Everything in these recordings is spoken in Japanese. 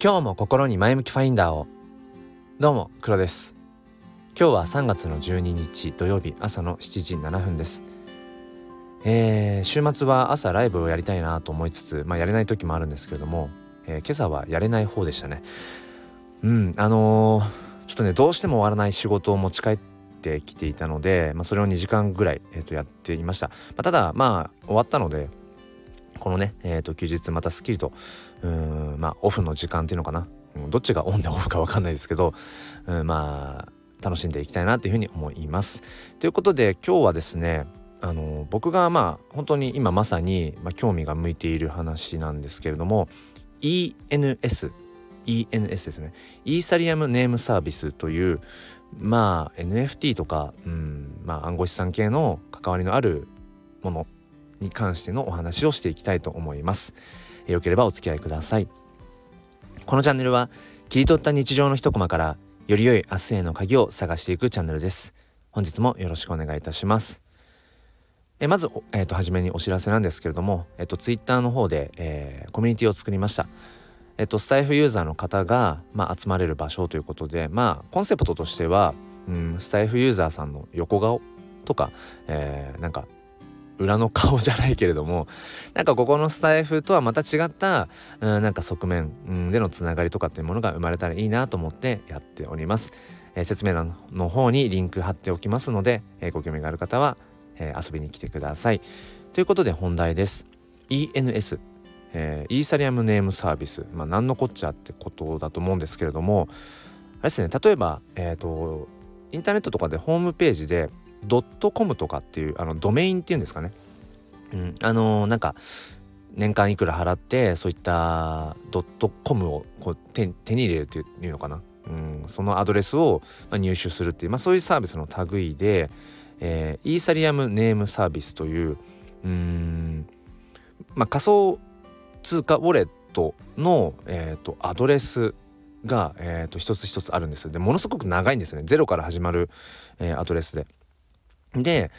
今日も心に前向きファインダーを。どうも黒です。今日は3月の12日土曜日朝の7時7分です。えー、週末は朝ライブをやりたいなと思いつつまあやれない時もあるんですけれども、えー、今朝はやれない方でしたね。うんあのー、ちょっとねどうしても終わらない仕事を持ち帰ってきていたので、まあ、それを2時間ぐらい、えー、とやっていました、まあ、ただまあ終わったのでこのね、えー、と休日またすっきりとうんまあオフの時間っていうのかな、うん、どっちがオンでオフか分かんないですけど、うん、まあ楽しんでいきたいなっていうふうに思います。ということで今日はですねあの僕がまあ本当に今まさに、まあ、興味が向いている話なんですけれども ENS ENS ですねイーサリアムネームサービスというまあ NFT とか、うんまあ、暗号資産系の関わりのあるものに関してのお話をしていきたいと思います。よければお付き合いください。このチャンネルは切り取った日常の一コマからより良い明日への鍵を探していくチャンネルです。本日もよろしくお願いいたします。えまず、えーと、初めにお知らせなんですけれども、えーと、ツイッターの方で、えー、コミュニティを作りました。えっ、と、スタイフユーザーの方が、まあ、集まれる場所ということで、まあ、コンセプトとしては、うん、スタイフユーザーさんの横顔とか、えー、なんか裏の顔じゃないけれどもなんかここのスタイフとはまた違った、うん、なんか側面、でのつながりとかっていうものが生まれたらいいなと思ってやっております、えー、説明欄の方にリンク貼っておきますので、えー、ご興味がある方は、えー、遊びに来てください。ということで本題です。ENS えー、イーサリアムネームサービス、まあ、何のこっちゃってことだと思うんですけれどもあれですね例えば、えーとインターネットとかでホームページでドットコムとかっていうあのドメインっていうんですかね、うん、あのー、なんか年間いくら払ってそういったドットコムをこう手手に入れるっていうのかな、うん、そのアドレスを入手するっていう、まあ、そういうサービスの類で、えー、イーサリアムネームサービスといううん、まあ、仮想通貨ウォレットの、えーと、アドレスが、えーと、一つ一つあるんです。でものすごく長いんですね。ゼロから始まる、えー、アドレスで。で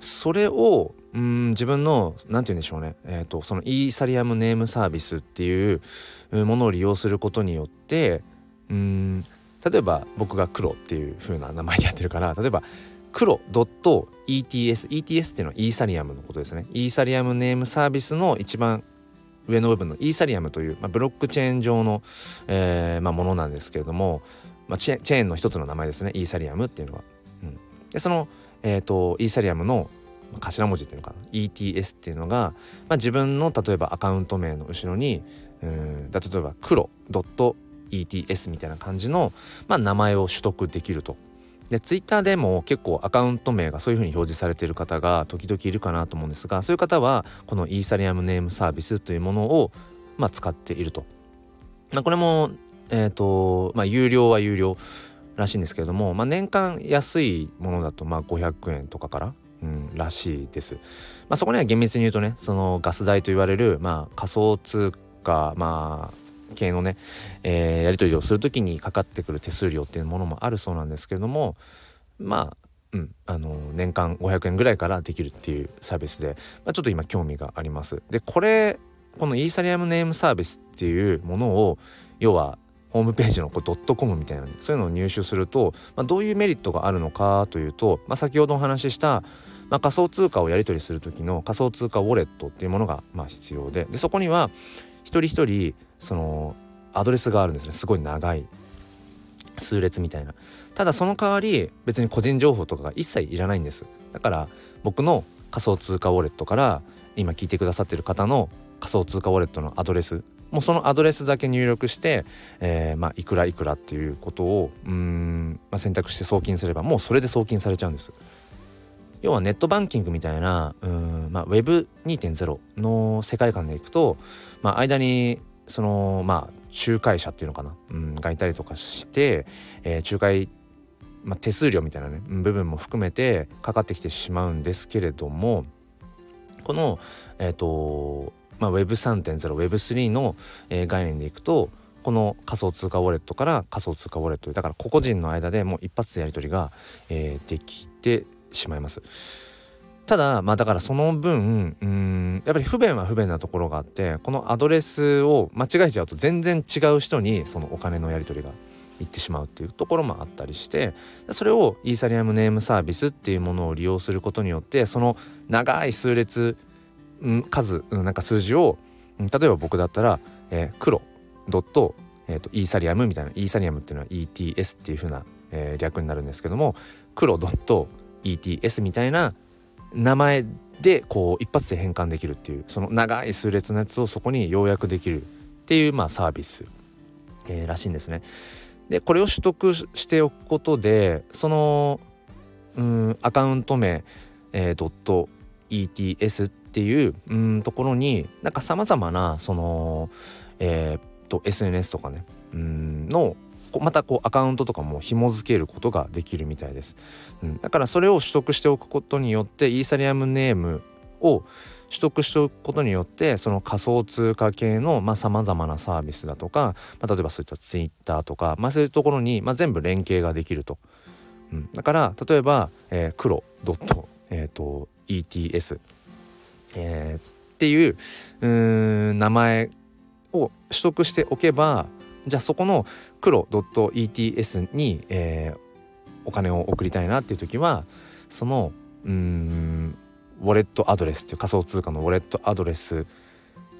それをうん自分の何て言うんでしょうね、えーと、そのイーサリアムネームサービスっていうものを利用することによってうん例えば僕が黒っていう風な名前でやってるから例えば黒 .ets ETS っていうのはイーサリアムのことですね。イーサリアムネームサービスの一番上の部分のイーサリアムという、まあ、ブロックチェーン上の、えーまあ、ものなんですけれども、まあ、チェーンの一つの名前ですね。イーサリアムっていうのは。うん、でそのえーと、イーサリアムの頭文字っていうのかな？ETS っていうのが、まあ、自分の例えばアカウント名の後ろにうん例えば黒ドット .ETS みたいな感じの、まあ、名前を取得できると。でツイッターでも結構アカウント名がそういうふうに表示されている方が時々いるかなと思うんですがそういう方はこのイーサリアムネームサービスというものを、まあ、使っていると。まあ、これもえ、ー、とまあ有料は有料らしいんですけれども、まあ、年間安いものだとまあ500円とかから、うん、らしいです。まあ、そこには厳密に言うとねそのガス代と言われる、まあ、仮想通貨まあ系のね、えー、やり取りをする時にかかってくる手数料っていうものもあるそうなんですけれどもまあうん、あの年間500円ぐらいからできるっていうサービスで、まあ、ちょっと今興味があります。でこれこのイーサリアムネームサービスっていうものを要はホームページのこうドットコムみたいなそういうのを入手すると、まあ、どういうメリットがあるのかというと、まあ、先ほどお話しした、まあ、仮想通貨をやり取りする時の仮想通貨ウォレットっていうものがまあ必要ででそこには一人一人そのアドレスがあるんですね。すごい長い数列みたいな。ただその代わり別に個人情報とかが一切いらないんです。だから僕の仮想通貨ウォレットから今聞いてくださってる方の仮想通貨ウォレットのアドレスもうそのアドレスだけ入力して、えー、まあ、いくらいくらっていうことをうん、まあ、選択して送金すればもうそれで送金されちゃうんです。要はネットバンキングみたいなうん、まあ、Web2.0 の世界観でいくと、まあ、間にそのまあ仲介者っていうのかな、うん、がいたりとかして、えー、仲介、まあ、手数料みたいなね部分も含めてかかってきてしまうんですけれどもこのえっ、ー、とまあ、Web3.0、Web3 の、えー、概念でいくとこの仮想通貨ウォレットから仮想通貨ウォレットだから個々人の間でもう一発でやり取りが、えー、できてしまいます。ただまあだからその分うんやっぱり不便は不便なところがあってこのアドレスを間違えちゃうと全然違う人にそのお金のやり取りが行ってしまうっていうところもあったりしてそれをイーサリアムネームサービスっていうものを利用することによってその長い数列、数、うん、なんか数字を、例えば僕だったら、えー、黒ドット、えーと、イーサリアムみたいなイーサリアムっていうのは ETS っていう風な、えー、略になるんですけども黒ドット ETS みたいな名前でこう一発で変換できるっていうその長い数列のやつをそこに要約できるっていうまあサービス、えー、らしいんですね。でこれを取得しておくことでそのうんアカウント名、えー、ドット ETS っていううんところになんかさまざまなそのえー、っと SNS とかねうんのまたこうアカウントとかも紐付けることができるみたいです、うん、だからそれを取得しておくことによってイーサリアムネームを取得しておくことによってその仮想通貨系のさまざ、まなサービスだとか、まあ、例えばそういったツイッターとか、まあ、そういうところに、まあ、全部連携ができると。うん、だから例えば、えー、黒ドット、えーと、ETS、えー、っていううん名前を取得しておけばじゃあそこの黒 .ets に、えー、お金を送りたいなっていう時はそのうんウォレットアドレスっていう仮想通貨のウォレットアドレス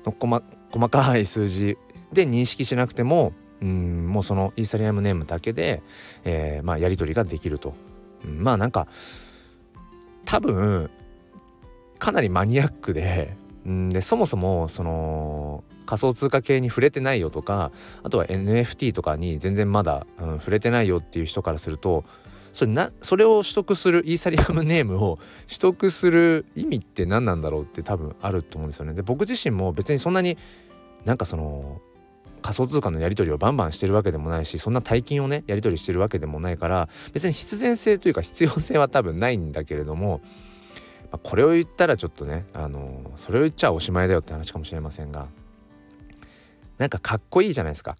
の細細かい数字で認識しなくてもうんもうそのイーサリアムネームだけで、えー、まあ、やり取りができると、うん、まあなんか多分かなりマニアックでんでそもそもその仮想通貨系に触れてないよとかあとは NFT とかに全然まだ、うん、触れてないよっていう人からするとそれなそれを取得するイーサリアムネームを 取得する意味って何なんだろうって多分あると思うんですよね。で僕自身も別にそんなになんかその仮想通貨のやり取りをバンバンしてるわけでもないしそんな大金をねやり取りしてるわけでもないから別に必然性というか必要性は多分ないんだけれども、これを言ったらちょっとねあのそれを言っちゃおしまいだよって話かもしれませんがなんかかっこいいじゃないですか。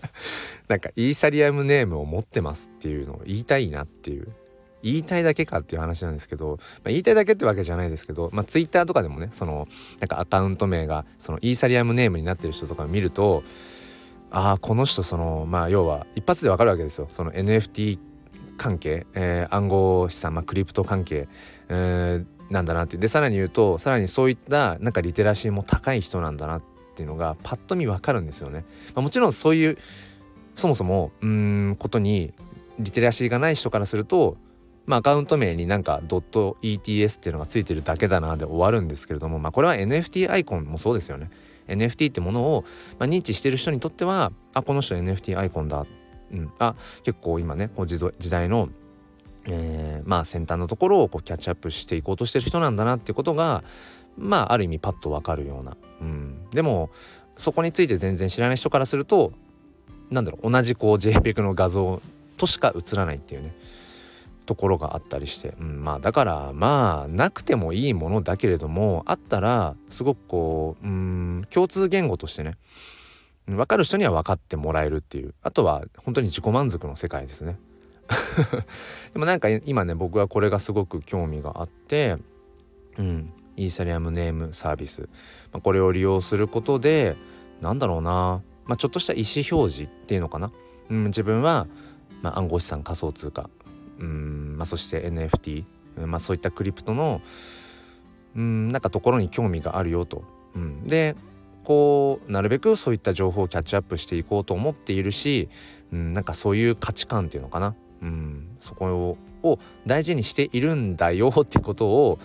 なんかイーサリアムネームを持ってますっていうのを言いたいなっていう。言いたいだけかっていう話なんですけど、まあ、言いたいだけってわけじゃないですけど、まあ、ツイッターとかでもねそのなんかアカウント名がそのイーサリアムネームになってる人とか見るとああこの人そのまあ要は一発でわかるわけですよ。その NFT 関係、えー、暗号資産、まあ、クリプト関係、えー、なんだなってでさらに言うとさらにそういったなんかリテラシーも高い人なんだなっていうのがパッと見わかるんですよね。まあ、もちろんそういうそもそもうんことにリテラシーがない人からするとまあ、アカウント名になんか .ets っていうのがついてるだけだなで終わるんですけれども、まあ、これは NFT アイコンもそうですよね。NFT ってものを、まあ、認知してる人にとってはあこの人 NFT アイコンだ、うん、あ結構今ねこう時代の、えー、まあ先端のところをこうキャッチアップしていこうとしてる人なんだなっていうことがまあある意味パッとわかるような、うん、でもそこについて全然知らない人からするとなんだろう同じこう JPEG の画像としか映らないっていうねところがあったりして、うん、まあだからまあなくてもいいものだけれどもあったらすごくこううん共通言語としてね分かる人には分かってもらえるっていう。あとは本当に自己満足の世界ですね。でもなんか今ね僕はこれがすごく興味があってうんイーサリアムネームサービス、まあ、これを利用することでなんだろうな、まあ、ちょっとした意思表示っていうのかな、うん、自分は、まあ、暗号資産仮想通貨、うんまあ、そして NFT、まあ、そういったクリプトのうんなんかところに興味があるよと。うん、でこうなるべくそういった情報をキャッチアップしていこうと思っているし、うん、なんかそういう価値観っていうのかな、うん、そこを大事にしているんだよってことを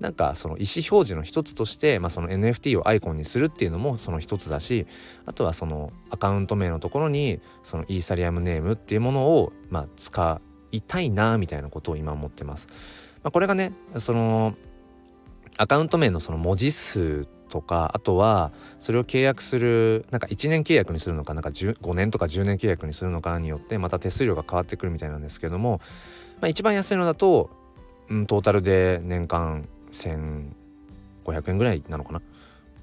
なんかその意思表示の一つとして、まあ、その NFT をアイコンにするっていうのもその一つだしあとはそのアカウント名のところにそのイーサリアムネームっていうものをまあ使いたいなみたいなことを今思ってます。まあ、これがねそのアカウント名のその文字数とかあとはそれを契約するなんか1年契約にするのかなんか5年とか10年契約にするのかによってまた手数料が変わってくるみたいなんですけども、まあ、一番安いのだと、うん、トータルで年間1500円ぐらいなのかな。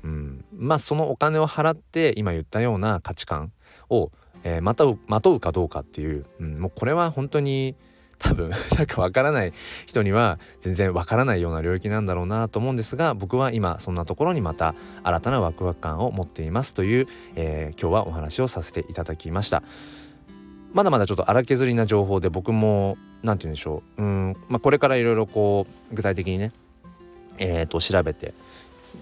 うん、まあそのお金を払って今言ったような価値観を、えー、またまとうかどうかっていう、うん、もうこれは本当に多分 なんかわからない人には全然わからないような領域なんだろうなと思うんですが僕は今そんなところにまた新たなワクワク感を持っていますという、えー、今日はお話をさせていただきました。まだまだちょっと荒削りな情報で僕も何て言うんでしょううん、まあ、これからいろいろこう具体的にねえー、と調べて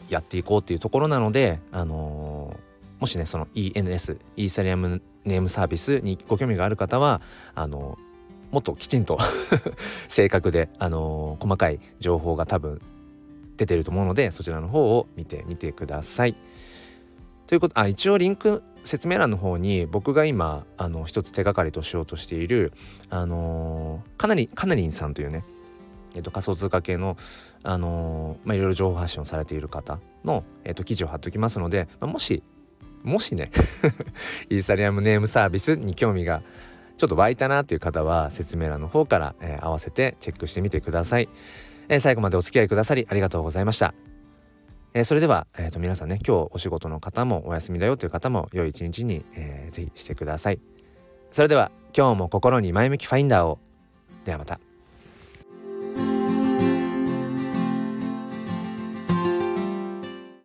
やっていこうっていうところなので、あのー、もしねその ENS イーサリアムネームサービスにご興味がある方はあのー、もっときちんと 正確で、あのー、細かい情報が多分出てると思うのでそちらの方を見てみてください。ということあ一応リンク説明欄の方に僕が今あの一つ手がかりとしようとしているあのー、かなりかなりんさんというねえっと、仮想通貨系の、あのー、まあ、いろいろ情報発信をされている方の、えっと、記事を貼っておきますので、まあ、もしもしね イーサリアムネームサービスに興味がちょっと湧いたなという方は説明欄の方から、えー、合わせてチェックしてみてください、えー、最後までお付き合いくださりありがとうございました、えー、それでは、えーと、皆さんね今日お仕事の方もお休みだよという方も良い一日に、えー、ぜひしてください。それでは今日も心に前向きファインダーを。ではまた。